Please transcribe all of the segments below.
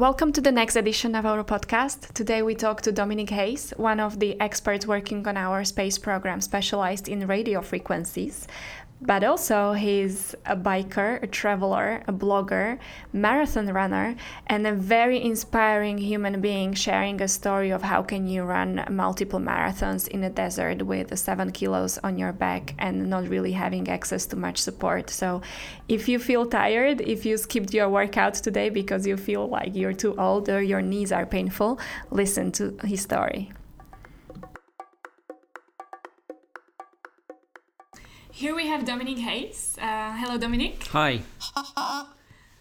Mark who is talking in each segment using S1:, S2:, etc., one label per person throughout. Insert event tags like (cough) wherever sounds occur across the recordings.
S1: Welcome to the next edition of our podcast. Today we talk to Dominic Hayes, one of the experts working on our space program specialized in radio frequencies but also he's a biker, a traveler, a blogger, marathon runner, and a very inspiring human being sharing a story of how can you run multiple marathons in a desert with seven kilos on your back and not really having access to much support. So if you feel tired, if you skipped your workout today because you feel like you're too old or your knees are painful, listen to his story. Here we have Dominic Hayes. Uh, hello, Dominic.
S2: Hi.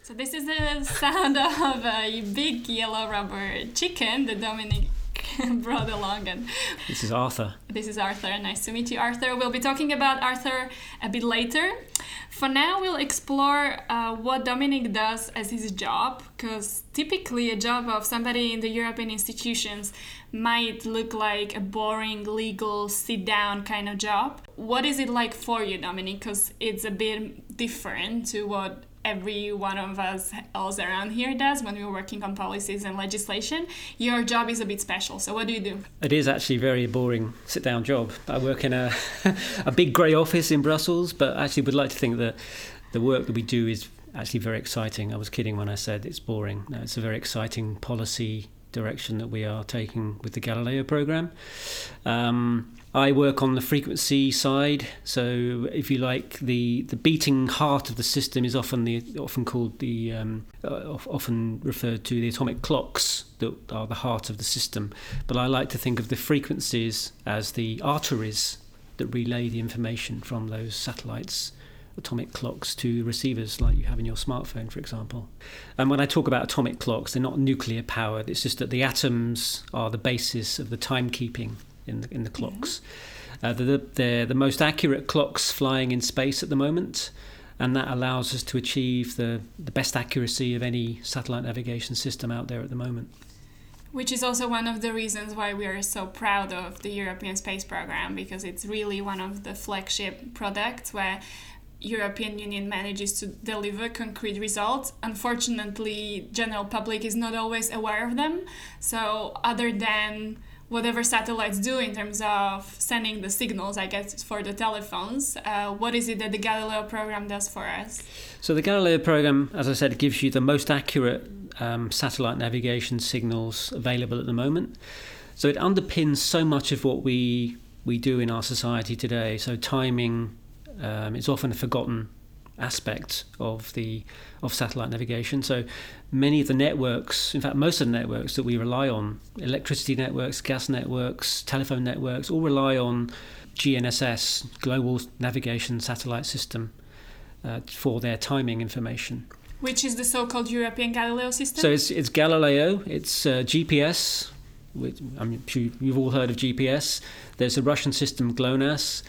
S1: so this is the sound (laughs) of a big yellow rubber chicken that Dominic (laughs) brought along and
S2: this is arthur.
S1: This is arthur. Nice to meet you arthur. We'll be talking about arthur a bit later. For now we'll explore uh, what dominic does as his job because typically a job of somebody in the european institutions might look like a boring legal sit down kind of job. What is it like for you dominic? Because it's a bit different to what every one of us else around here does when we're working on policies and legislation. Your job is a bit special. So what do you do?
S2: It is actually very boring sit down job. I work in a (laughs) a big grey office in Brussels, but actually would like to think that the work that we do is actually very exciting. I was kidding when I said it's boring. No, it's a very exciting policy direction that we are taking with the Galileo program. Um, I work on the frequency side, so if you like, the, the beating heart of the system is often the often called the um, uh, often referred to the atomic clocks that are the heart of the system. But I like to think of the frequencies as the arteries that relay the information from those satellites atomic clocks to receivers like you have in your smartphone, for example. And when I talk about atomic clocks, they're not nuclear powered, it's just that the atoms are the basis of the timekeeping in the, in the clocks. Mm-hmm. Uh, they're, they're the most accurate clocks flying in space at the moment, and that allows us to achieve the, the best accuracy of any satellite navigation system out there at the moment.
S1: Which is also one of the reasons why we are so proud of the European Space Program because it's really one of the flagship products where European Union manages to deliver concrete results. Unfortunately, general public is not always aware of them. So other than whatever satellites do in terms of sending the signals, I guess, for the telephones. Uh, what is it that the Galileo program does for us?
S2: So, the Galileo program, as I said, gives you the most accurate um, satellite navigation signals available at the moment. So, it underpins so much of what we, we do in our society today. So, timing um, is often a forgotten aspect of the of satellite navigation. So many of the networks, in fact, most of the networks that we rely on, electricity networks, gas networks, telephone networks, all rely on GNSS, Global Navigation Satellite System, uh, for their timing information.
S1: Which is the so-called European Galileo system.
S2: So it's it's Galileo, it's uh, GPS. Which, I'm sure you've all heard of GPS. There's a Russian system GLONASS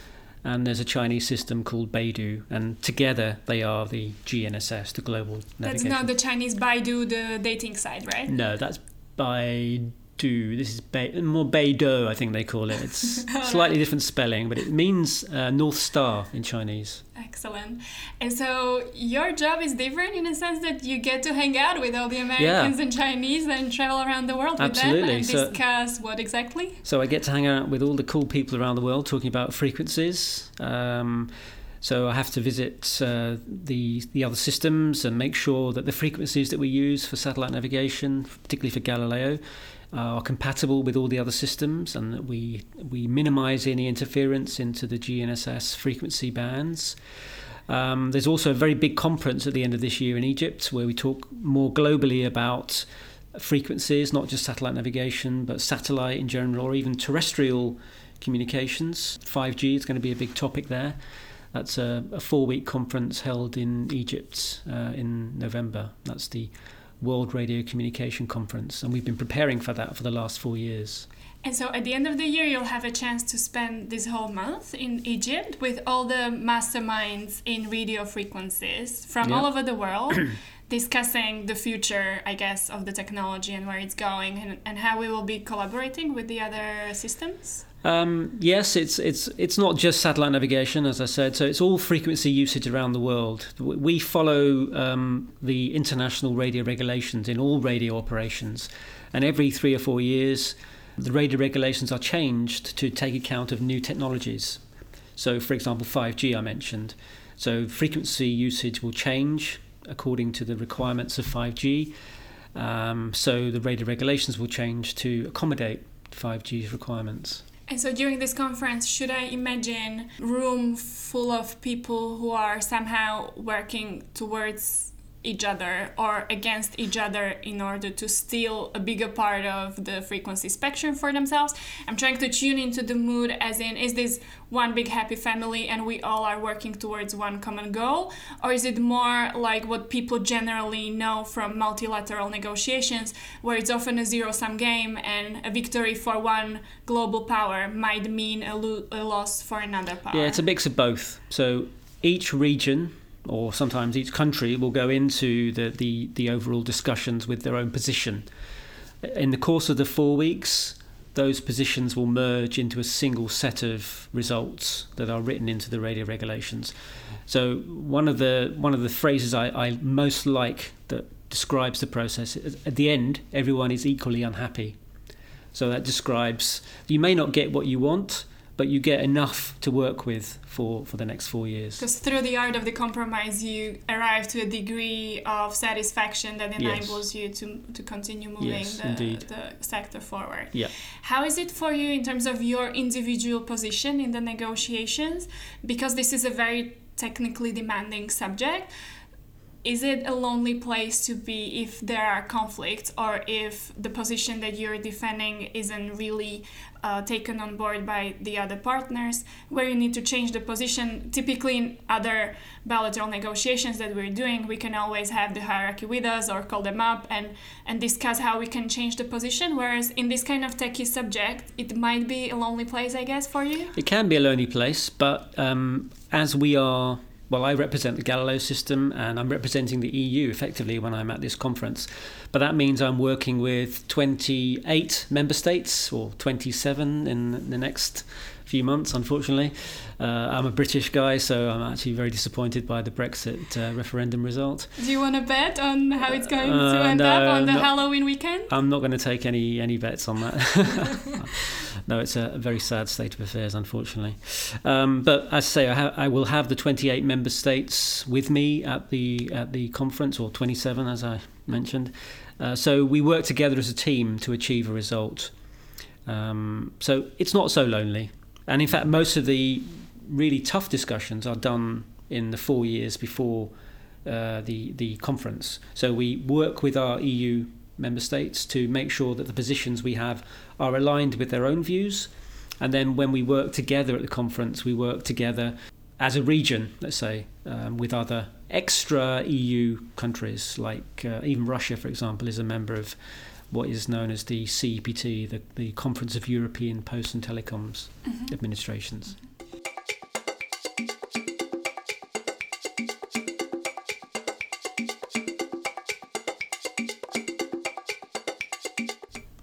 S2: and there's a Chinese system called Baidu, and together they are the GNSS, the global
S1: navigation. That's not the Chinese Baidu, the dating site, right?
S2: No, that's Baidu. This is Be- more Beidou, I think they call it. It's (laughs) slightly different spelling, but it means uh, North Star in Chinese.
S1: Excellent. And so your job is different in a sense that you get to hang out with all the Americans yeah. and Chinese and travel around the world
S2: Absolutely.
S1: with them and
S2: so,
S1: discuss what exactly?
S2: So I get to hang out with all the cool people around the world talking about frequencies. Um, so I have to visit uh, the the other systems and make sure that the frequencies that we use for satellite navigation, particularly for Galileo, are compatible with all the other systems and that we, we minimize any interference into the GNSS frequency bands. Um, there's also a very big conference at the end of this year in Egypt where we talk more globally about frequencies, not just satellite navigation, but satellite in general, or even terrestrial communications. 5G is going to be a big topic there. That's a, a four week conference held in Egypt uh, in November. That's the World Radio Communication Conference, and we've been preparing for that for the last four years.
S1: And so at the end of the year, you'll have a chance to spend this whole month in Egypt with all the masterminds in radio frequencies from all over the world. (clears throat) discussing the future, I guess, of the technology and where it's going and, and how we will be collaborating with the other systems?
S2: Um, yes, it's it's it's not just satellite navigation, as I said. So it's all frequency usage around the world. We follow um, the international radio regulations in all radio operations, and every three or four years, the radio regulations are changed to take account of new technologies. So, for example, 5G I mentioned. So frequency usage will change according to the requirements of 5G. Um, so the radio regulations will change to accommodate 5G's requirements.
S1: And so during this conference, should I imagine room full of people who are somehow working towards each other or against each other in order to steal a bigger part of the frequency spectrum for themselves. I'm trying to tune into the mood as in is this one big happy family and we all are working towards one common goal or is it more like what people generally know from multilateral negotiations where it's often a zero sum game and a victory for one global power might mean a, lo- a loss for another power.
S2: Yeah, it's a mix of both. So each region or sometimes each country will go into the, the, the overall discussions with their own position. In the course of the four weeks, those positions will merge into a single set of results that are written into the radio regulations. So one of the one of the phrases I, I most like that describes the process is, at the end, everyone is equally unhappy. So that describes you may not get what you want, but you get enough to work with for, for the next four years.
S1: Because through the art of the compromise, you arrive to a degree of satisfaction that enables yes. you to, to continue moving yes, the, the sector forward.
S2: Yeah.
S1: How is it for you in terms of your individual position in the negotiations? Because this is a very technically demanding subject is it a lonely place to be if there are conflicts or if the position that you're defending isn't really uh, taken on board by the other partners where you need to change the position? Typically in other bilateral negotiations that we're doing we can always have the hierarchy with us or call them up and and discuss how we can change the position whereas in this kind of techie subject it might be a lonely place i guess for you?
S2: It can be a lonely place but um, as we are well, I represent the Galileo system and I'm representing the EU effectively when I'm at this conference. But that means I'm working with 28 member states or 27 in the next few months, unfortunately. Uh, I'm a British guy, so I'm actually very disappointed by the Brexit uh, referendum result.
S1: Do you want to bet on how it's going uh, to end no, up on the not, Halloween weekend?
S2: I'm not going to take any any bets on that. (laughs) (laughs) no, it's a very sad state of affairs, unfortunately. Um, but as I say, I, ha- I, will have the 28 member states with me at the at the conference, or 27, as I mentioned. Uh, so we work together as a team to achieve a result. Um, so it's not so lonely. And in fact, most of the really tough discussions are done in the four years before uh, the the conference. So we work with our EU member states to make sure that the positions we have are aligned with their own views. And then when we work together at the conference, we work together as a region, let's say, um, with other extra EU countries, like uh, even Russia, for example, is a member of what is known as the CEPT, the, the Conference of European Post and Telecoms mm-hmm. Administrations.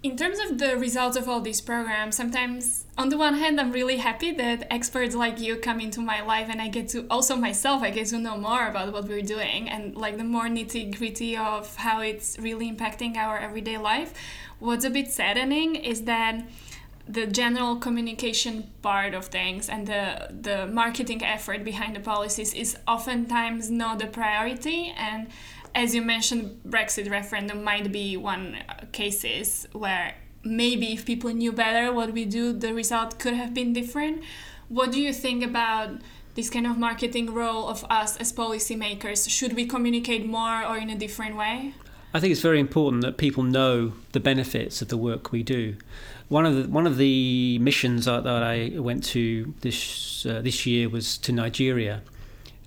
S1: In terms of the results of all these programs, sometimes on the one hand, I'm really happy that experts like you come into my life and I get to also myself, I get to know more about what we're doing and like the more nitty gritty of how it's really impacting our everyday life. What's a bit saddening is that the general communication part of things and the the marketing effort behind the policies is oftentimes not a priority and as you mentioned brexit referendum might be one cases where maybe if people knew better what we do, the result could have been different. What do you think about this kind of marketing role of us as policymakers? Should we communicate more or in a different way?
S2: I think it's very important that people know the benefits of the work we do. One of the one of the missions that, I went to this uh, this year was to Nigeria,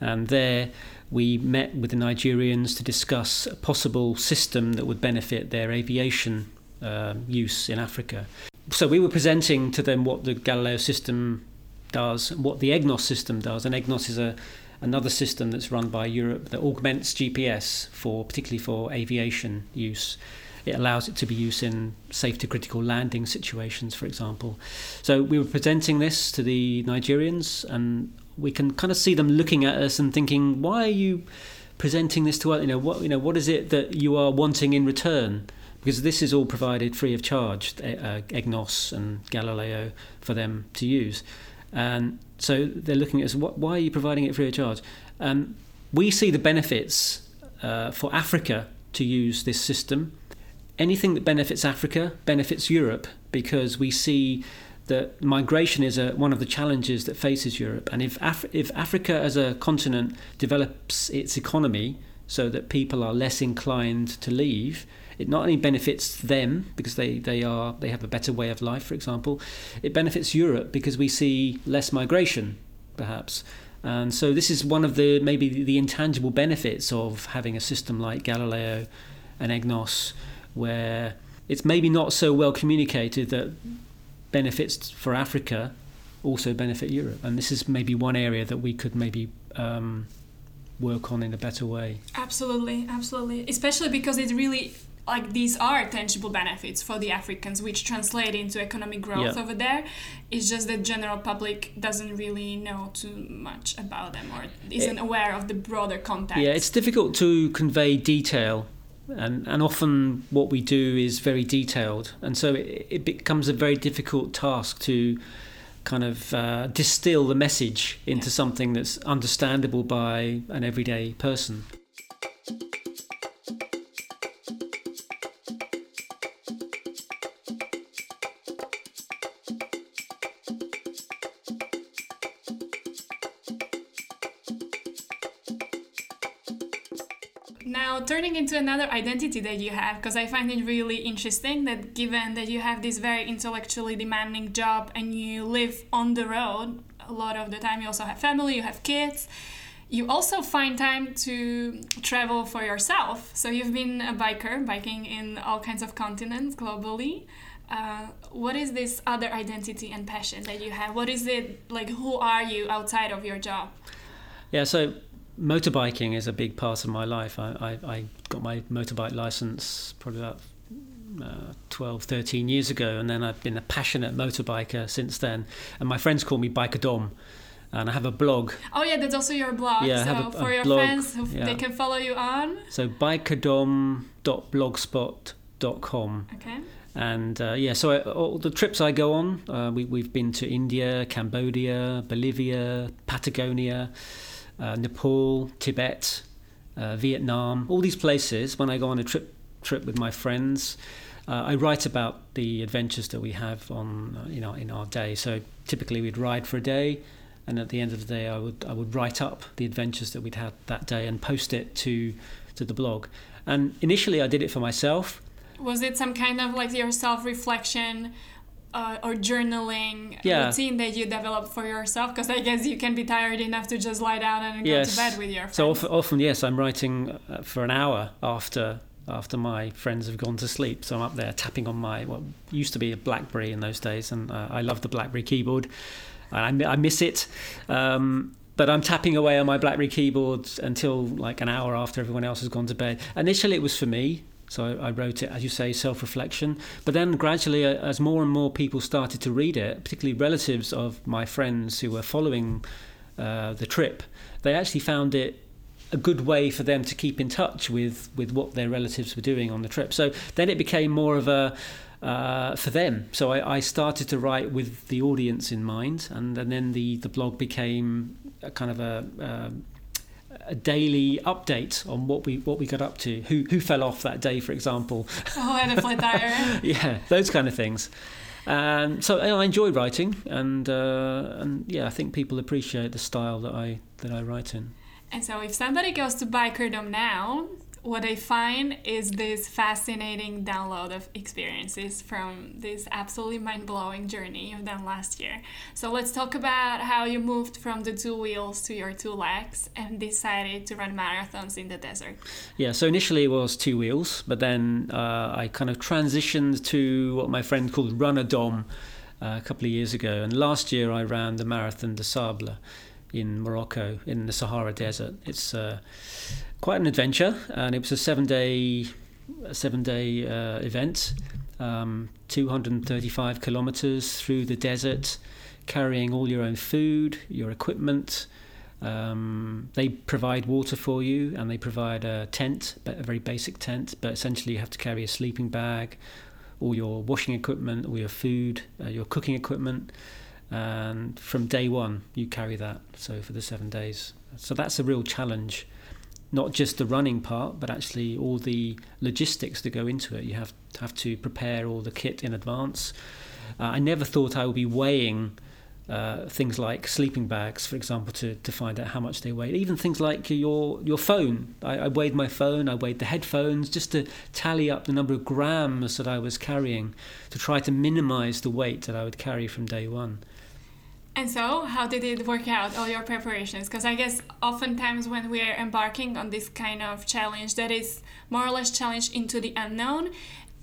S2: and there we met with the Nigerians to discuss a possible system that would benefit their aviation uh, use in Africa. So we were presenting to them what the Galileo system does, what the EGNOS system does, and EGNOS is a another system that's run by Europe that augments GPS for particularly for aviation use. it allows it to be used in safety critical landing situations, for example. So we were presenting this to the Nigerians, and we can kind of see them looking at us and thinking, "Why are you presenting this to us? You know, what you know, what is it that you are wanting in return?" Because this is all provided free of charge, uh, EGNOS and Galileo, for them to use, and so they're looking at us. Why are you providing it free of charge? And we see the benefits uh, for Africa to use this system. Anything that benefits Africa benefits Europe because we see that migration is a, one of the challenges that faces Europe. And if, Af- if Africa as a continent develops its economy so that people are less inclined to leave, it not only benefits them because they, they are they have a better way of life, for example, it benefits Europe because we see less migration, perhaps. And so this is one of the maybe the intangible benefits of having a system like Galileo and EGNOS, where it's maybe not so well communicated that benefits for Africa also benefit Europe. And this is maybe one area that we could maybe um, work on in a better way.
S1: Absolutely, absolutely. Especially because it really like these are tangible benefits for the Africans, which translate into economic growth yeah. over there. It's just that general public doesn't really know too much about them or isn't it, aware of the broader context.
S2: Yeah, it's difficult to convey detail. And, and often what we do is very detailed, and so it, it becomes a very difficult task to kind of uh, distill the message into yeah. something that's understandable by an everyday person.
S1: Turning into another identity that you have because I find it really interesting that given that you have this very intellectually demanding job and you live on the road a lot of the time, you also have family, you have kids. You also find time to travel for yourself. So you've been a biker, biking in all kinds of continents globally. Uh, what is this other identity and passion that you have? What is it like? Who are you outside of your job?
S2: Yeah, so motorbiking is a big part of my life. I, I, I got my motorbike license probably about uh, 12, 13 years ago, and then I've been a passionate motorbiker since then. And my friends call me Biker Dom. And I have a blog.
S1: Oh yeah, that's also your blog. Yeah, so a, for your blog, friends, yeah. they can follow you on.
S2: So bikerdom.blogspot.com.
S1: Okay.
S2: And uh, yeah, so I, all the trips I go on, uh, we, we've been to India, Cambodia, Bolivia, Patagonia, uh, Nepal, Tibet, uh, Vietnam, all these places. When I go on a trip trip with my friends, uh, I write about the adventures that we have on uh, you know in our day. So typically we'd ride for a day, and at the end of the day, I would I would write up the adventures that we'd had that day and post it to to the blog. And initially, I did it for myself.
S1: Was it some kind of like your self reflection? Uh, or journaling yeah. routine that you develop for yourself? Because I guess you can be tired enough to just lie down and yes. go to bed with your friends.
S2: So often, often, yes, I'm writing uh, for an hour after after my friends have gone to sleep. So I'm up there tapping on my what used to be a BlackBerry in those days, and uh, I love the BlackBerry keyboard. I, I miss it. Um, but I'm tapping away on my BlackBerry keyboard until like an hour after everyone else has gone to bed. Initially, it was for me so I, I wrote it, as you say, self reflection. But then gradually, uh, as more and more people started to read it, particularly relatives of my friends who were following uh, the trip, they actually found it a good way for them to keep in touch with, with what their relatives were doing on the trip. So then it became more of a uh, for them. So I, I, started to write with the audience in mind, and, and then the, the blog became a kind of a, um, a daily update on what we what we got up to, who who fell off that day, for example.
S1: Oh, I had a flat tire. (laughs)
S2: yeah, those kind of things. And so I enjoy writing, and uh, and yeah, I think people appreciate the style that I that I write in.
S1: And so, if somebody goes to Bikerdom now, what I find is this fascinating download of experiences from this absolutely mind blowing journey you've done last year. So let's talk about how you moved from the two wheels to your two legs and decided to run marathons in the desert.
S2: Yeah, so initially it was two wheels, but then uh, I kind of transitioned to what my friend called Runner Dom uh, a couple of years ago. And last year I ran the Marathon des Sables in Morocco in the Sahara Desert. It's uh, quite an adventure, and it was a seven day seven day uh, event, um, 235 kilometers through the desert, carrying all your own food, your equipment. Um, they provide water for you and they provide a tent, a very basic tent, but essentially you have to carry a sleeping bag, all your washing equipment, all your food, uh, your cooking equipment. And from day one, you carry that. So for the seven days. So that's a real challenge not just the running part, but actually all the logistics that go into it. You have to have to prepare all the kit in advance. Uh, I never thought I would be weighing uh, things like sleeping bags, for example, to, to find out how much they weigh. Even things like your your phone. I, I weighed my phone. I weighed the headphones just to tally up the number of grams that I was carrying to try to minimise the weight that I would carry from day one.
S1: And so, how did it work out, all your preparations? Because I guess oftentimes when we're embarking on this kind of challenge that is more or less challenge into the unknown,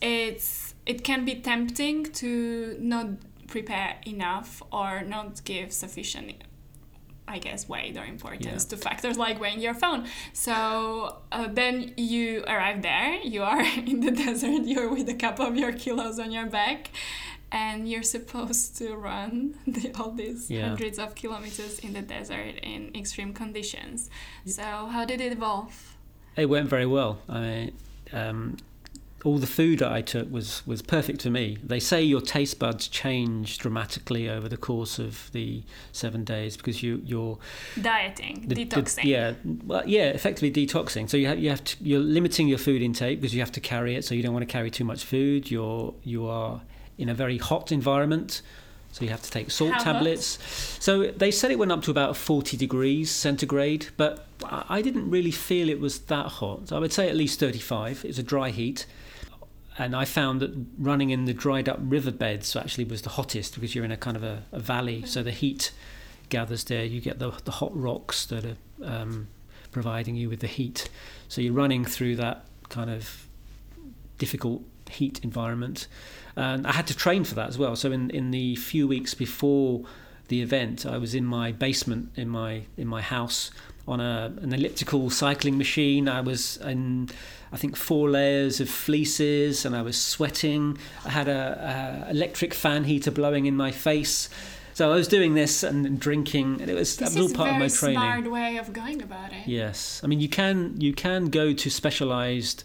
S1: it's it can be tempting to not prepare enough or not give sufficient I guess weight or importance yeah. to factors like weighing your phone. So uh, then you arrive there, you are (laughs) in the (laughs) desert, you're with a couple of your kilos on your back, and you're supposed to run (laughs) the, all these yeah. hundreds of kilometers in the desert in extreme conditions. So how did it evolve?
S2: It went very well. I um, all the food that I took was was perfect for me. They say your taste buds change dramatically over the course of the seven days because you you're
S1: dieting, the, detoxing.
S2: The, yeah, well, yeah, effectively detoxing. So you have you have to you're limiting your food intake because you have to carry it. So you don't want to carry too much food. You're you are in a very hot environment. So you have to take salt
S1: How
S2: tablets.
S1: Hot?
S2: So they said it went up to about 40 degrees centigrade, but I didn't really feel it was that hot. So I would say at least 35. It's a dry heat. And I found that running in the dried up riverbeds actually was the hottest because you're in a kind of a, a valley. So the heat gathers there. You get the, the hot rocks that are um, providing you with the heat. So you're running through that kind of difficult heat environment and I had to train for that as well. So in in the few weeks before the event, I was in my basement in my in my house on a, an elliptical cycling machine. I was in, I think, four layers of fleeces, and I was sweating. I had a, a electric fan heater blowing in my face. So I was doing this and drinking, and it was
S1: this
S2: that was all part of my training.
S1: This is a Smart way of going about it.
S2: Yes, I mean you can you can go to specialised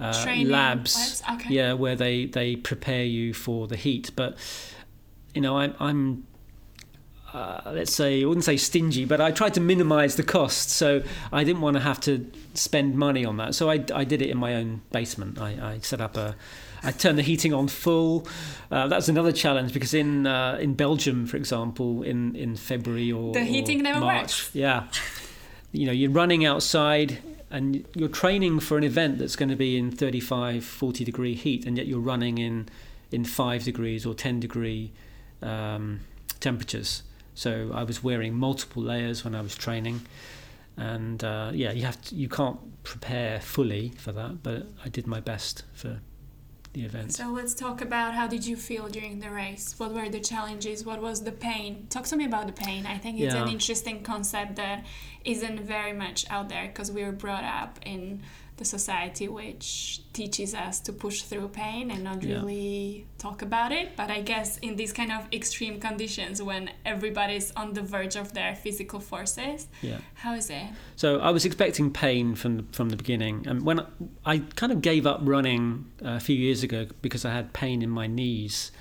S2: uh, labs,
S1: okay.
S2: yeah, where they they prepare you for the heat. But you know, I'm I'm uh, let's say I wouldn't say stingy, but I tried to minimise the cost, so I didn't want to have to spend money on that. So I, I did it in my own basement. I, I set up a I turned the heating on full. Uh, that's another challenge because in uh, in Belgium, for example, in, in February or
S1: the heating
S2: or
S1: never
S2: March,
S1: works.
S2: Yeah, you know, you're running outside and you're training for an event that's going to be in 35 40 degree heat and yet you're running in in 5 degrees or 10 degree um, temperatures. So i was wearing multiple layers when i was training. And uh, yeah you have to, you can't prepare fully for that but i did my best for the event.
S1: So let's talk about how did you feel during the race? What were the challenges? What was the pain? Talk to me about the pain. I think it's
S2: yeah.
S1: an interesting concept that isn't very much out there because we were brought up in the society which teaches us to push through pain and not really talk about it. But I guess in these kind of extreme conditions when everybody's on the verge of their physical forces,
S2: yeah.
S1: how is it?
S2: So I was expecting pain from the, from the beginning, and when I, I kind of gave up running a few years ago because I had pain in my knees.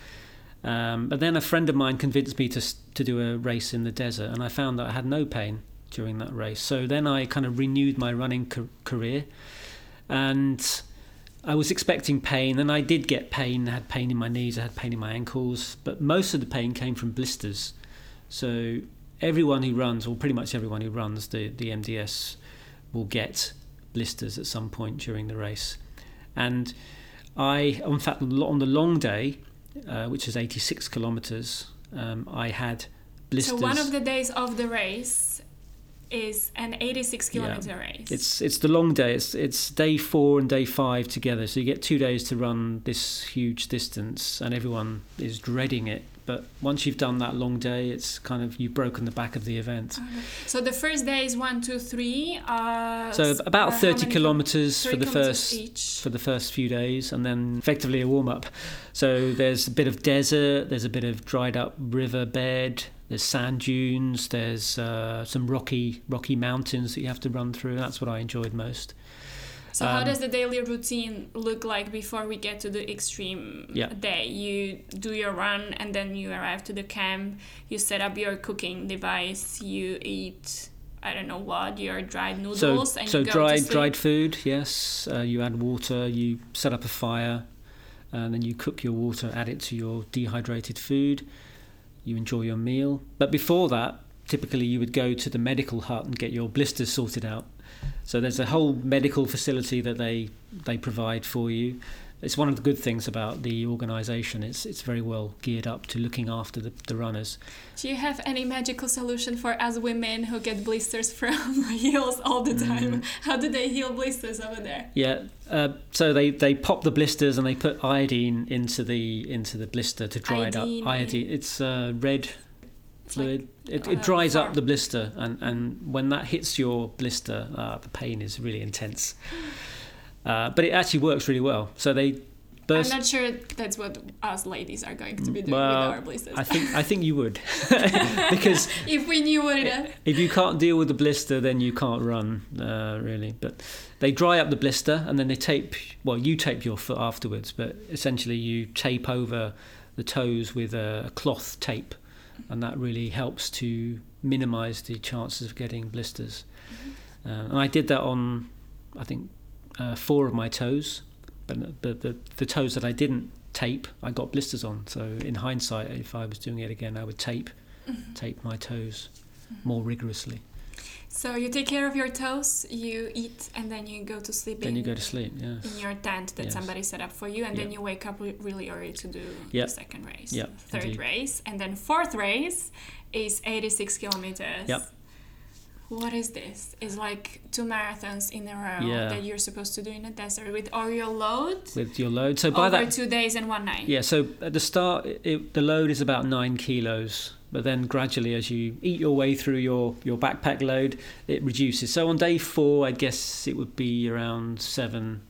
S2: Um, but then a friend of mine convinced me to to do a race in the desert, and I found that I had no pain during that race. So then I kind of renewed my running ca- career and I was expecting pain, and I did get pain. I had pain in my knees, I had pain in my ankles, but most of the pain came from blisters. So everyone who runs, or pretty much everyone who runs the, the MDS, will get blisters at some point during the race. And I, in fact, on the long day, uh, which is 86 kilometers, um, I had blisters.
S1: So one of the days of the race, is an 86 kilometer yeah. race.
S2: It's it's the long day. It's it's day four and day five together. So you get two days to run this huge distance, and everyone is dreading it But once you've done that long day, it's kind of you've broken the back of the event.
S1: So the first day is one, two, three. Uh,
S2: So about
S1: uh,
S2: 30 kilometers for the
S1: kilometers
S2: first
S1: each.
S2: for the first few days, and then effectively a warm up. So there's a bit of desert, there's a bit of dried up river bed, there's sand dunes, there's uh, some rocky rocky mountains that you have to run through. That's what I enjoyed most.
S1: So how
S2: Um,
S1: does the daily routine look like before we get to the extreme
S2: Yeah.
S1: day? You do your run and then you arrive to the camp. You set up your cooking device. You eat I don't know what your dried
S2: So
S1: noodles and
S2: so
S1: you go
S2: dried
S1: to sleep.
S2: dried food, yes. Uh, you add water, you set up a fire, and then you cook your water, add it to your dehydrated food. You enjoy your meal. But before that, typically you would go to the medical hut and get your blisters sorted out. So there's a whole medical facility that they they provide for you. It's one of the good things about the organisation. It's it's very well geared up to looking after the, the runners.
S1: Do you have any magical solution for us women who get blisters (laughs) from heels all the time?
S2: Mm.
S1: How do they heal blisters over there?
S2: Yeah, uh, so they, they pop the blisters and they put iodine into the into the blister to dry it up. Iodine, it's uh, red
S1: It's
S2: fluid. it,
S1: uh,
S2: it dries up the blister, and, and when that hits your blister, uh, the pain is really intense. (gasps) (laughs) Uh, but it actually works really well. So they burst.
S1: I'm not sure that's what us ladies are going to be doing
S2: Well,
S1: with our blisters.
S2: I think I think you would, (laughs) (laughs) because
S1: if we knew what it is.
S2: if you can't deal with the blister, then you can't run, uh, really. But they dry up the blister and then they tape, well, you tape your foot afterwards, but essentially you tape over the toes with a cloth tape, and that really helps to minimize the chances of getting blisters. Uh, and I did that on, I think, uh, four of my toes, but, but the, the toes that I didn't tape, I got blisters on. So in hindsight, if I was doing it again, I would tape tape my toes more rigorously.
S1: So you take care of your toes, you eat, and then you go to sleep
S2: Then
S1: in,
S2: you go to sleep. Yeah.
S1: in your tent that
S2: Yes.
S1: somebody set up for you, and then you wake up really early to do
S2: Yeah.
S1: the second race,
S2: Yeah,
S1: third
S2: indeed.
S1: race, and then fourth race is 86 kilometers.
S2: Yep.
S1: What is this? It's like two marathons in a row
S2: Yeah.
S1: that you're supposed to do in a desert with all your load
S2: With your load. So by
S1: over
S2: that,
S1: two days and one night.
S2: yeah. So at the start, it, the load is about nine kilos, but then gradually, as you eat your way through your your backpack load, it reduces. So on day four, I guess it would be around seven,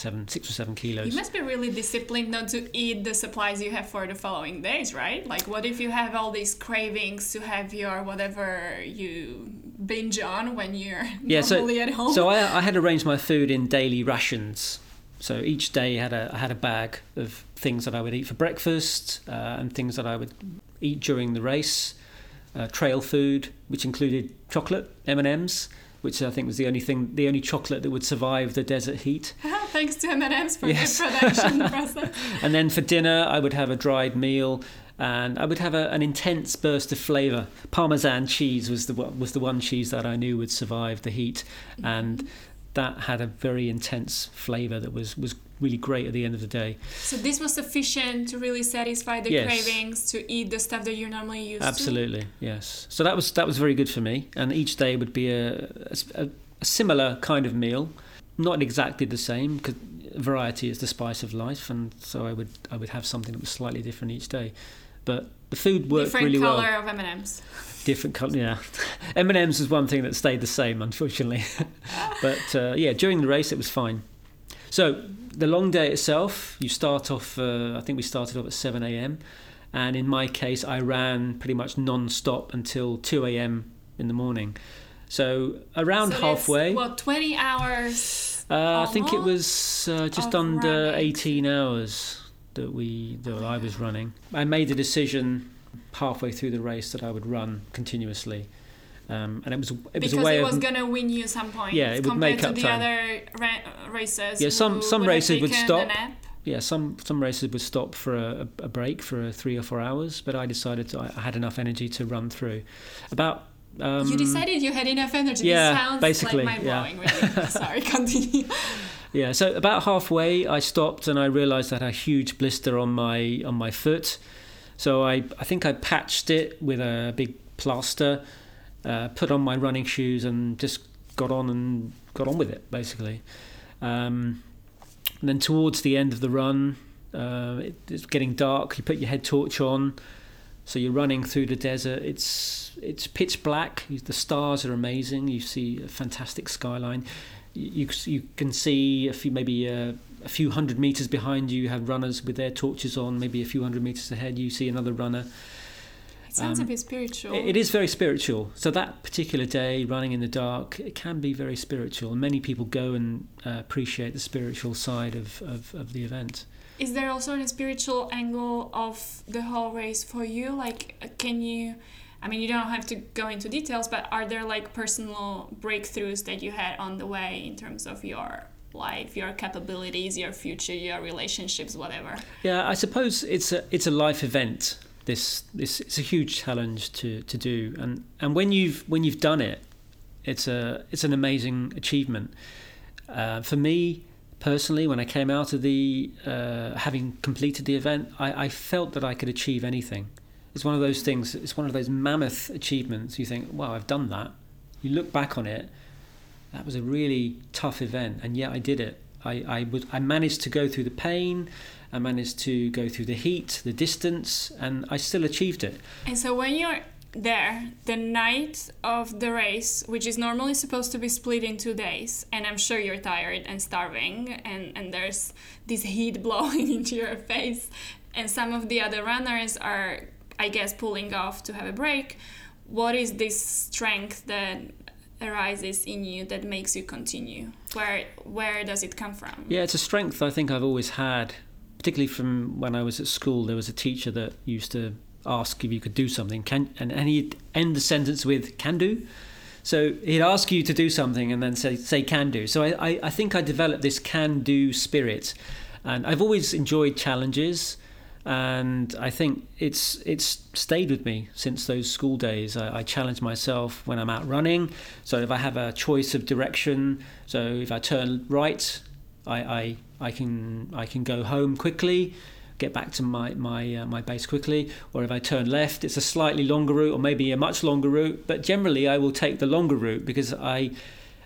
S2: seven, six or seven kilos.
S1: You must be really disciplined not to eat the supplies you have for the following days, right? Like, what if you have all these cravings to have your whatever you binge on when you're (laughs)
S2: Yeah, so-
S1: normally at home?
S2: So I, I had arranged my food in daily rations. So each day had a I had a bag of things that I would eat for breakfast uh, and things that I would eat during the race. Uh, trail food, which included chocolate, M and M's, which I think was the only thing, the only chocolate that would survive the desert heat. (laughs)
S1: Thanks to M&M's for
S2: Yes.
S1: the production (laughs) process.
S2: And then for dinner, I would have a dried meal, and I would have a, an intense burst of flavour. Parmesan cheese was the was the one cheese that I knew would survive the heat, and mm-hmm. That had a very intense flavour that was was really great at the end of the day.
S1: So this was sufficient to really satisfy the
S2: Yes.
S1: cravings to eat the stuff that you're normally used to.
S2: Absolutely, yes. So that was that was very good for me, and each day would be a, a, a similar kind of meal, not exactly the same because variety is the spice of life, and so I would I would have something that was slightly different each day, but the food worked
S1: Different
S2: really
S1: color
S2: well.
S1: of M&M's.
S2: Different color, yeah. (laughs) M and M's was one thing that stayed the same, unfortunately. (laughs) but uh, yeah, during the race it was fine. So the long day itself, you start off. Uh, I think we started off at seven a.m. And in my case, I ran pretty much non-stop until two a.m. in the morning. So around
S1: So
S2: halfway,
S1: What, 20 hours?
S2: uh, I think it was uh, just under
S1: running.
S2: 18 hours that we that I was running. I made a decision halfway through the race that I would run continuously, um, and it was it was
S1: because
S2: a way
S1: it was going to win you some points
S2: Yeah, it would
S1: compared
S2: make
S1: to the
S2: time.
S1: other ra- races.
S2: Yeah, some- some
S1: would
S2: races would stop. yeah some some races would stop for a, a break for a three or four hours, but I decided to, I had enough energy to run through. About um,
S1: you decided you had enough energy.
S2: yeah,
S1: this sounds
S2: basically,
S1: like
S2: yeah.
S1: mind blowing. Really. (laughs) Sorry, continue.
S2: Yeah, so about halfway, I stopped and I realised I had a huge blister on my on my foot. So I I think I patched it with a big plaster, uh, put on my running shoes, and just got on and got on with it basically. Um, and then towards the end of the run, uh, it, it's getting dark. You put your head torch on, So you're running through the desert. It's it's pitch black. The stars are amazing. You see a fantastic skyline. You you can see a few maybe a, a few hundred meters behind you. You have runners with their torches on. Maybe a few hundred meters ahead, you see another runner.
S1: It sounds um, a bit spiritual.
S2: It, it is very spiritual. So that particular day, running in the dark, it can be very spiritual. And many people go and uh, appreciate the spiritual side of, of, of the event
S1: is there also a spiritual angle of the whole race for you like can you i mean you don't have to go into details but are there like personal breakthroughs that you had on the way in terms of your life your capabilities your future your relationships whatever
S2: yeah i suppose it's a it's a life event this this it's a huge challenge to to do and and when you've when you've done it it's a it's an amazing achievement uh, for me personally, when I came out of the uh, having completed the event, I, I, felt that I could achieve anything. It's one of those things. It's one of those mammoth achievements. You think, "Wow, I've done that." You look back on it. That was a really tough event, and yet I did it. I I, I managed to go through the pain. I managed to go through the heat, the distance, and I still achieved it.
S1: And so when you're there the night of the race which is normally supposed to be split in two days and i'm sure you're tired and starving and and there's this heat (laughs) blowing into your face and some of the other runners are i guess pulling off to have a break what is this strength that arises in you that makes you continue? Where where does it come from?
S2: Yeah it's a strength i think i've always had. Particularly from when i was at school there was a teacher that used to ask if you could do something, can and, and he'd end the sentence with "can do." So he'd ask you to do something and then say say "can do." So I, I, I think I developed this "can do" spirit, and I've always enjoyed challenges, and I think it's it's stayed with me since those school days. I, I challenge myself when I'm out running. So if I have a choice of direction, so if I turn right, I I, I can I can go home quickly get back to my my uh, my base quickly. Or if I turn left, it's a slightly longer route, or maybe a much longer route. But generally, I will take the longer route because I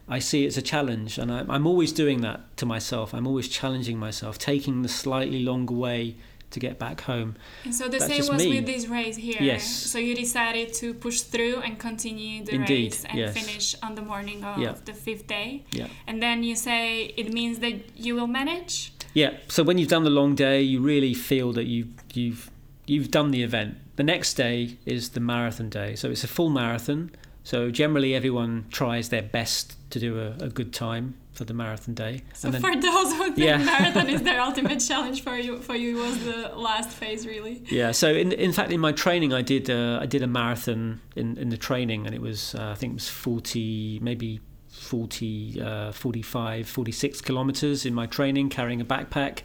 S2: I see it as a challenge, and I, I'm always doing that to myself. I'm always challenging myself, taking the slightly longer way to get back home.
S1: And so the That's same was me. with this race here.
S2: Yes.
S1: So you decided to push through and continue the
S2: Indeed,
S1: race and
S2: yes.
S1: finish on the morning of
S2: yeah.
S1: the fifth day.
S2: Yeah.
S1: And then you say it means that you will manage.
S2: Yeah. So when you've done the long day, you really feel that you you've you've done the event. The next day is the marathon day. So it's a full marathon. So generally, everyone tries their best to do a, a good time for the marathon day.
S1: So then, for those who think yeah. marathon is their (laughs) ultimate challenge for you, for you was the last phase really.
S2: Yeah. So in in fact, in my training, I did uh, I did a marathon in in the training, and it was uh, I think it was forty maybe 40, uh, 45, 46 kilometers in my training, carrying a backpack,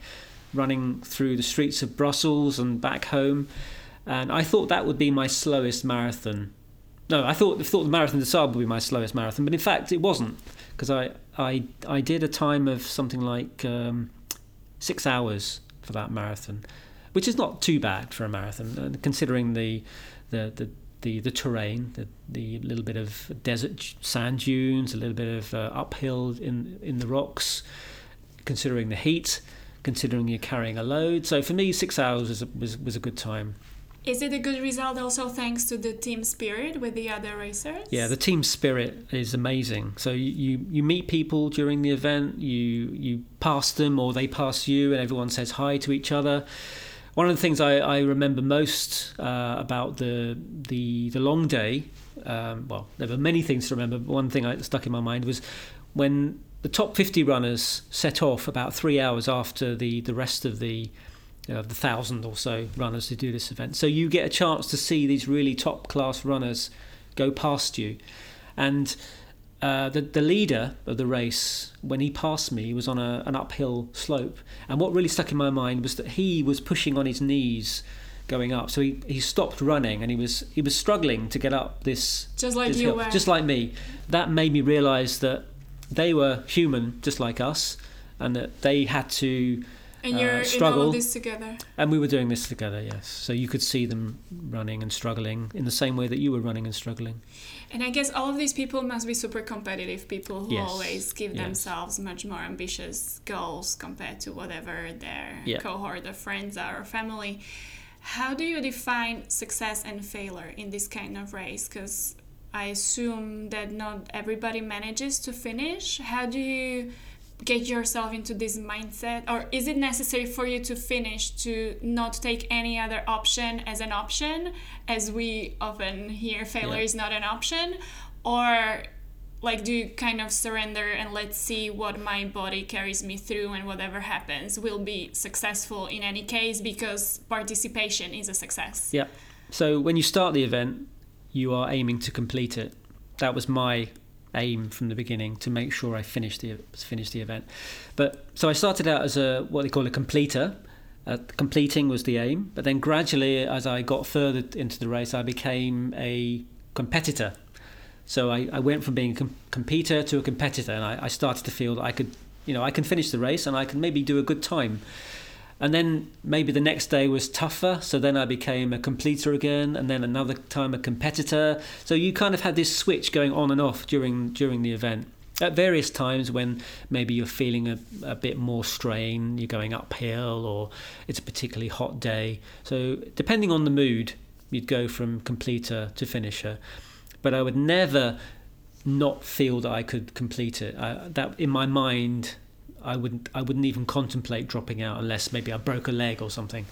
S2: running through the streets of Brussels and back home. And I thought that would be my slowest marathon. No, I thought thought the marathon des Sables would be my slowest marathon, but in fact it wasn't because I, I I did a time of something like um, six hours for that marathon, which is not too bad for a marathon, considering the the, the the, the terrain, the, the little bit of desert sand dunes, a little bit of uh, uphill in in the rocks, considering the heat, considering you're carrying a load. So for me, six hours was a, was, was a good time.
S1: Is it a good result also thanks to the team spirit with the other racers?
S2: Yeah, the team spirit is amazing. So you, you, you meet people during the event, you you pass them or they pass you, and everyone says hi to each other one of the things I, I remember most uh, about the the the long day, um, well, there were many things to remember, but one thing that stuck in my mind was when the top 50 runners set off about three hours after the, the rest of the uh, the thousand or so runners who do this event. So you get a chance to see these really top class runners go past you, and uh, the the leader of the race, when he passed me, was on a, an uphill slope, and what really stuck in my mind was that he was pushing on his knees, going up. So he, he stopped running, and he was he was struggling to get up this
S1: just like
S2: this
S1: you
S2: hill,
S1: were,
S2: just like me. That made me realise that they were human, just like us, and that they had to
S1: and you're
S2: uh, struggle.
S1: in all of this together.
S2: And we were doing this together, yes. So you could see them running and struggling in the same way that you were running and struggling.
S1: And I guess all of these people must be super competitive people who
S2: yes.
S1: always give
S2: yes.
S1: themselves much more ambitious goals compared to whatever their
S2: yeah.
S1: cohort of friends are or family. How do you define success and failure in this kind of race? Because I assume that not everybody manages to finish. How do you get yourself into this mindset? Or is it necessary for you to finish to not take any other option as an option, as we often hear failure yeah. is not an option? Or like do you kind of surrender and let's see what my body carries me through and whatever happens will be successful in any case because participation is a success
S2: yeah so when you start the event you are aiming to complete it that was my aim from the beginning to make sure I finish the finish the event. But so I started out as a what they call a completer. Uh, completing was the aim but then gradually as I got further into the race I became a competitor. So I, I went from being a com- competitor to a competitor, and I, I started to feel that I could, you know, I can finish the race and I can maybe do a good time. And then maybe the next day was tougher, so then I became a completer again, and then another time a competitor. So you kind of had this switch going on and off during during the event. At various times when maybe you're feeling a, a bit more strain, you're going uphill, or it's a particularly hot day. So depending on the mood, you'd go from completer to finisher but I would never not feel that I could complete it. I, that in my mind, I wouldn't I wouldn't even contemplate dropping out unless maybe I broke a leg or something.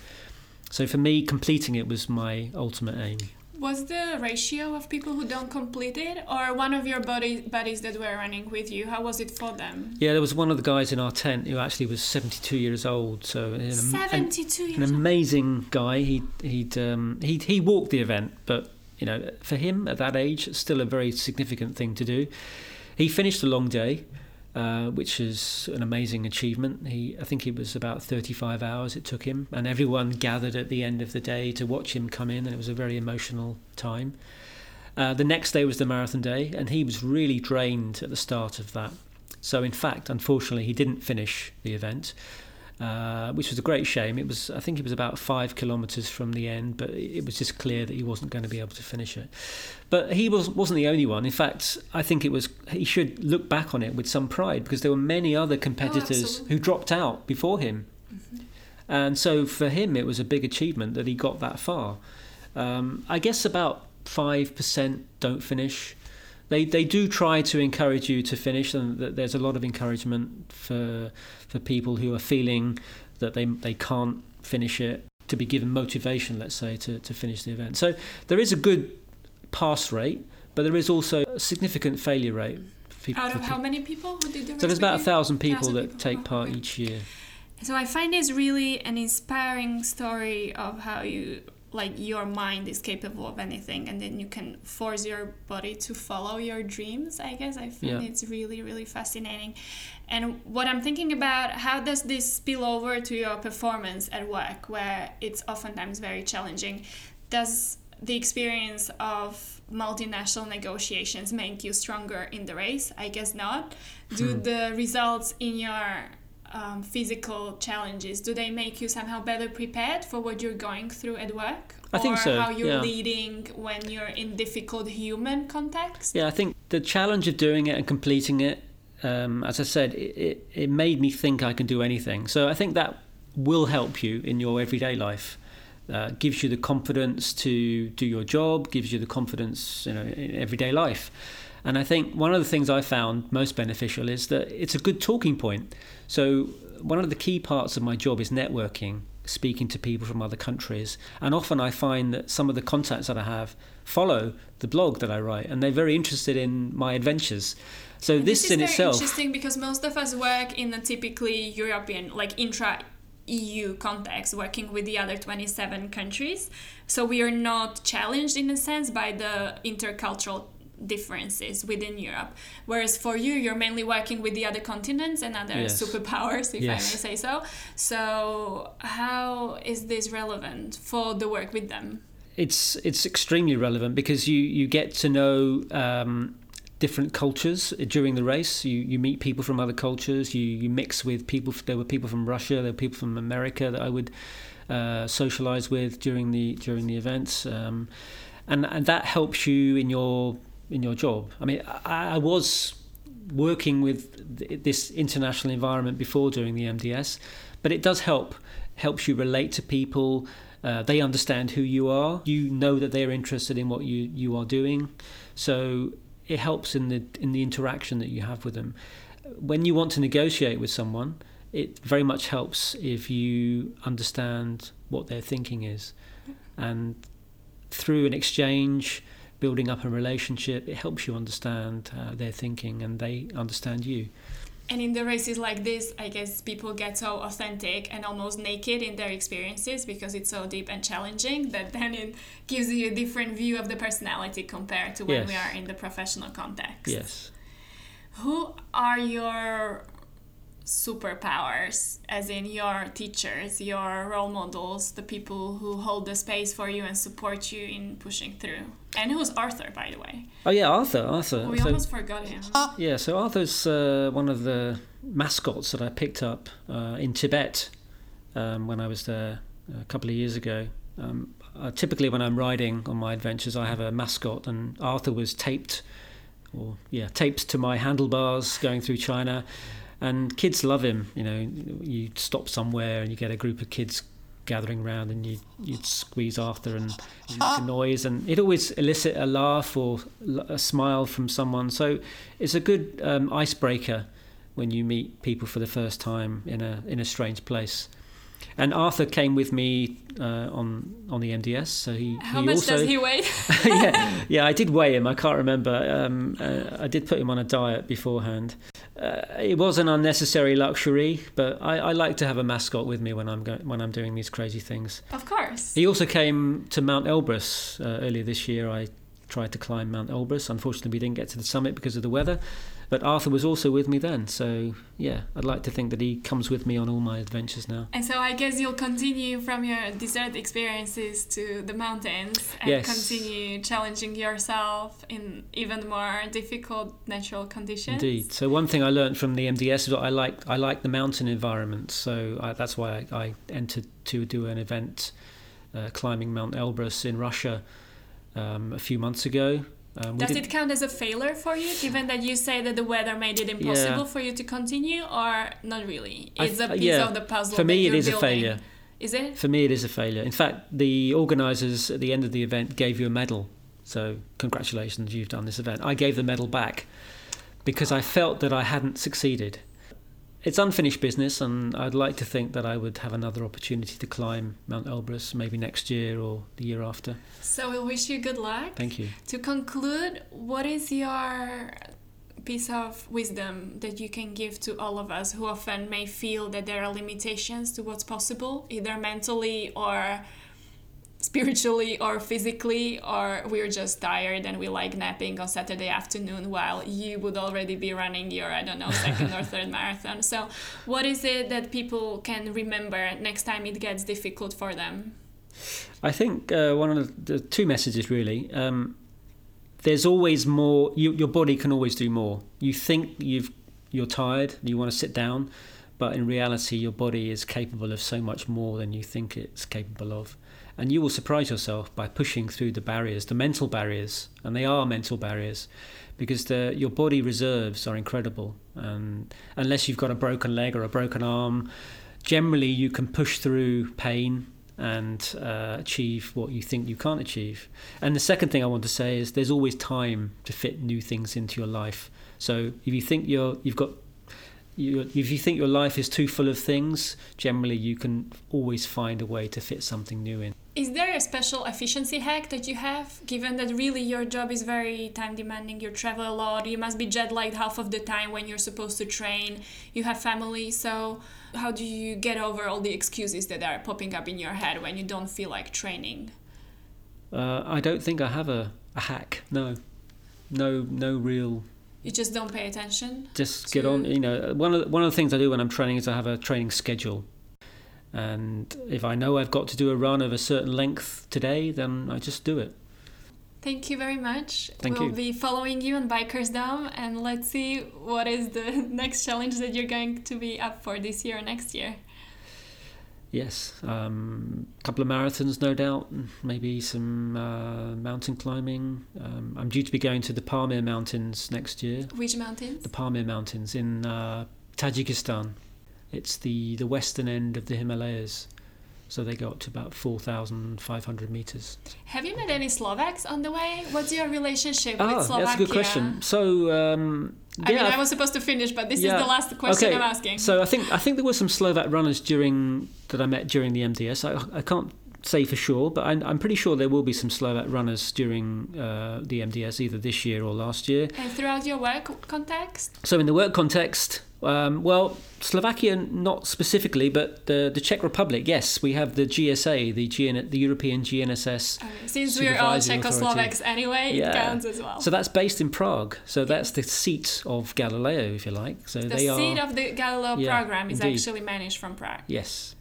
S2: So for me, completing it was my ultimate aim.
S1: Was the ratio of people who don't complete it, or one of your buddy, buddies that were running with you? How was it for them?
S2: Yeah, there was one of the guys in our tent who actually was 72 years old. So
S1: an, 72
S2: an,
S1: years
S2: an amazing guy. He he'd um, he he walked the event, but you know, for him at that age, it's still a very significant thing to do. He finished a long day, uh, which is an amazing achievement. He, I think it was about 35 hours it took him, and everyone gathered at the end of the day to watch him come in, and it was a very emotional time. Uh, the next day was the marathon day, and he was really drained at the start of that. So, in fact, unfortunately, he didn't finish the event. Uh, which was a great shame. It was, I think, it was about five kilometres from the end, but it was just clear that he wasn't going to be able to finish it. But he was, wasn't the only one. In fact, I think it was he should look back on it with some pride because there were many other competitors oh, who dropped out before him, mm-hmm. and so for him it was a big achievement that he got that far. Um, I guess about five percent don't finish they they do try to encourage you to finish, and there's a lot of encouragement for for people who are feeling that they they can't finish it to be given motivation, let's say, to, to finish the event. So there is a good pass rate, but there is also a significant failure rate.
S1: People, Out of how many people? Who did
S2: so there's about a thousand people that people. take oh, part okay. each year.
S1: So I find this really an inspiring story of how you like your mind is capable of anything and then you can force your body to follow your dreams i guess. I find yeah. it's really really fascinating. And what i'm thinking about how does this spill over to your performance at work where it's oftentimes very challenging? Does the experience of multinational negotiations make you stronger in the race? I guess not. Do hmm. the results in your um, physical challenges do they make you somehow better prepared for what you're going through at work
S2: I think so.
S1: How you're
S2: yeah.
S1: leading when you're in difficult human context.
S2: Yeah, I think the challenge of doing it and completing it, um, as I said, it, it, it made me think I can do anything. So I think that will help you in your everyday life. Uh, gives you the confidence to do your job, gives you the confidence, you know, in everyday life. And I think one of the things I found most beneficial is that it's a good talking point. So, one of the key parts of my job is networking, speaking to people from other countries. And often I find that some of the contacts that I have follow the blog that I write and they're very interested in my adventures. So, this,
S1: this
S2: in itself.
S1: interesting because most of us work in a typically European, like intra EU context, working with the other 27 countries. So we are not challenged in a sense by the intercultural differences within Europe. Whereas for you, you're mainly working with the other continents and other yes. superpowers, if yes. I may say so. So, how is this relevant for the work with them?
S2: It's it's extremely relevant because you you get to know. Um, different cultures during the race. You you meet people from other cultures. You you mix with people. There were people from Russia. There were people from America that I would uh, socialize with during the during the events, um, and and that helps you in your in your job. I mean, I, I was working with this international environment before doing the MDS, but it does help helps you relate to people. Uh, they understand who you are. You know that they're interested in what you, you are doing. So it helps in the in the interaction that you have with them. When you want to negotiate with someone, it very much helps if you understand what their thinking is, and through an exchange, building up a relationship, it helps you understand uh, their thinking and they understand you.
S1: And in the races like this, I guess people get so authentic and almost naked in their experiences because it's so deep and challenging (laughs) that then it gives you a different view of the personality compared to when
S2: Yes.
S1: we are in the professional context.
S2: Yes.
S1: Who are your superpowers, as in your teachers, your role models, the people who hold the space for you and support you in pushing through? And who's Arthur, by the way?
S2: Oh yeah, Arthur. Arthur.
S1: We
S2: So-
S1: almost forgot him.
S2: Yeah, so Arthur's uh, one of the mascots that I picked up uh, in Tibet um, when I was there a couple of years ago. Um, uh, typically, when I'm riding on my adventures, I have a mascot, and Arthur was taped, or yeah, taped to my handlebars going through China. And kids love him. You know, you stop somewhere and you get a group of kids gathering round, and you you'd squeeze Arthur and make a noise, and it always elicit a laugh or a smile from someone. So it's a good um, icebreaker when you meet people for the first time in a in a strange place. And Arthur came with me uh, on on the MDS, so he
S1: How
S2: he
S1: much
S2: also
S1: does he (laughs) weigh?
S2: yeah (laughs) yeah I did weigh him. I can't remember. Um, uh, I did put him on a diet beforehand. Uh, it was an unnecessary luxury, but I, I like to have a mascot with me when I'm go- when I'm doing these crazy things.
S1: of course.
S2: He also came to Mount Elbrus uh, earlier this year. I tried to climb Mount Elbrus. Unfortunately, we didn't get to the summit because of the weather. But Arthur was also with me then. So, yeah, I'd like to think that he comes with me on all my adventures now.
S1: And so I guess you'll continue from your desert experiences to the mountains and
S2: Yes.
S1: continue challenging yourself in even more difficult natural conditions.
S2: Indeed. So one thing I learned from the MDS is that I like I like the mountain environment. So I, that's why I, I entered to do an event uh, climbing Mount Elbrus in Russia um, a few months ago. Um,
S1: Does
S2: did-
S1: it count as a failure for you, given that you say that the weather made it impossible for you to continue, or not really?
S2: I
S1: It's a piece
S2: yeah.
S1: of the puzzle.
S2: For me, it is a failure.
S1: Is it?
S2: For me, it is a failure. In fact, the organisers at the end of the event gave you a medal. So, congratulations, you've done this event. I gave the medal back because I felt that I hadn't succeeded. It's unfinished business, and I'd like to think that I would have another opportunity to climb Mount Elbrus maybe next year or the year after.
S1: So we'll wish you good luck.
S2: Thank you.
S1: To conclude, what is your piece of wisdom that you can give to all of us who often may feel that there are limitations to what's possible, either mentally or spiritually or physically, or we're just tired and we like napping on Saturday afternoon while you would already be running your, I don't know, (laughs) second or third marathon. So, what is it that people can remember next time it gets difficult for them?
S2: I think uh, one of the, the two messages really. Um, there's always more. You, your body can always do more. You think you've you're tired, you want to sit down, but in reality, your body is capable of so much more than you think it's capable of. And you will surprise yourself by pushing through the barriers, the mental barriers, and they are mental barriers, because the, your body reserves are incredible. And unless you've got a broken leg or a broken arm, generally you can push through pain and uh, achieve what you think you can't achieve. And the second thing I want to say is there's always time to fit new things into your life. So if you think you're you've got you, if you think your life is too full of things, generally you can always find a way to fit something new in.
S1: Is there a special efficiency hack that you have, given that really your job is very time demanding, you travel a lot, you must be jet lagged half of the time when you're supposed to train, you have family, so how do you get over all the excuses that are popping up in your head when you don't feel like training?
S2: Uh, I don't think I have a, a hack. No, no, no real.
S1: You just don't pay attention?
S2: Just get on. You know, one of the, one of the things I do when I'm training is I have a training schedule, and if I know I've got to do a run of a certain length today, then I just do it.
S1: Thank you very much.
S2: Thank
S1: we'll
S2: you.
S1: be following you on Bikers Dome and let's see what is the (laughs) next challenge that you're going to be up for this year or next year.
S2: Yes, um, a couple of marathons, no doubt. Maybe some uh, mountain climbing. Um, I'm due to be going to the Pamir Mountains next year.
S1: Which mountains?
S2: The Pamir Mountains in uh, Tajikistan. It's the, the western end of the Himalayas. So they go up to about 4,500 meters.
S1: Have you met any Slovaks on the way? What's your relationship with
S2: Ah,
S1: Slovakia?
S2: that's a good question. So, um,
S1: I mean, I was supposed to finish, but this
S2: yeah.
S1: is the last question
S2: Okay,
S1: I'm asking.
S2: So I think I think there were some Slovak runners during that I met during the MDS. I, I can't say for sure, but I'm, I'm pretty sure there will be some Slovak runners during uh, the MDS either this year or last year.
S1: and throughout your work context,
S2: So in the work context, um, well, Slovakia not specifically, but the the Czech Republic, yes, we have the GSA, the GN, the European GNSS.
S1: uh, since we're all Czechoslovaks anyway, it counts as well.
S2: So that's based in Prague. So that's the seat of Galileo, if you like. So
S1: the
S2: they
S1: seat
S2: are
S1: of the Galileo
S2: Yeah,
S1: program is
S2: indeed.
S1: actually managed from Prague.
S2: yes.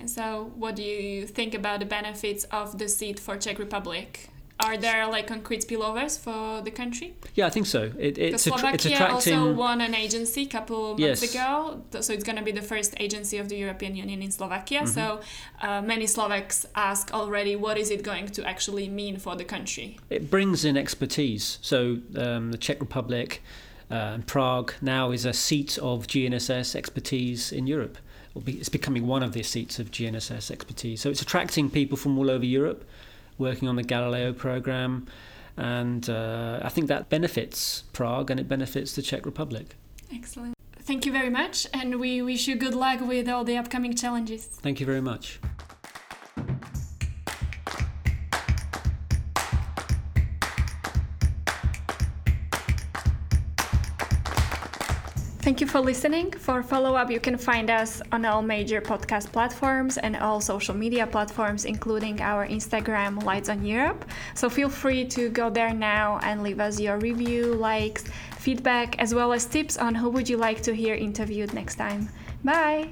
S1: And so, what do you think about the benefits of the seat for Czech Republic? Are there like concrete spillovers for the country?
S2: Yeah, I think so. It, it's, attra- it's
S1: Slovakia also won an agency a couple months
S2: Yes.
S1: ago, so it's going to be the first agency of the European Union in Slovakia.
S2: Mm-hmm.
S1: So uh, many Slovaks ask already, what is it going to actually mean for the country?
S2: It brings in expertise. So um, the Czech Republic uh, and Prague now is a seat of GNSS expertise in Europe. It's becoming one of the seats of GNSS expertise. So it's attracting people from all over Europe working on the Galileo program. And uh, I think that benefits Prague and it benefits the Czech Republic.
S1: Excellent. Thank you very much, and we wish you good luck with all the upcoming challenges.
S2: Thank you very much.
S3: Thank you for listening. For follow up, you can find us on all major podcast platforms and all social media platforms, including our Instagram, Lights on Europe. So feel free to go there now and leave us your review, likes, feedback, as well as tips on who would you like to hear interviewed next time. Bye!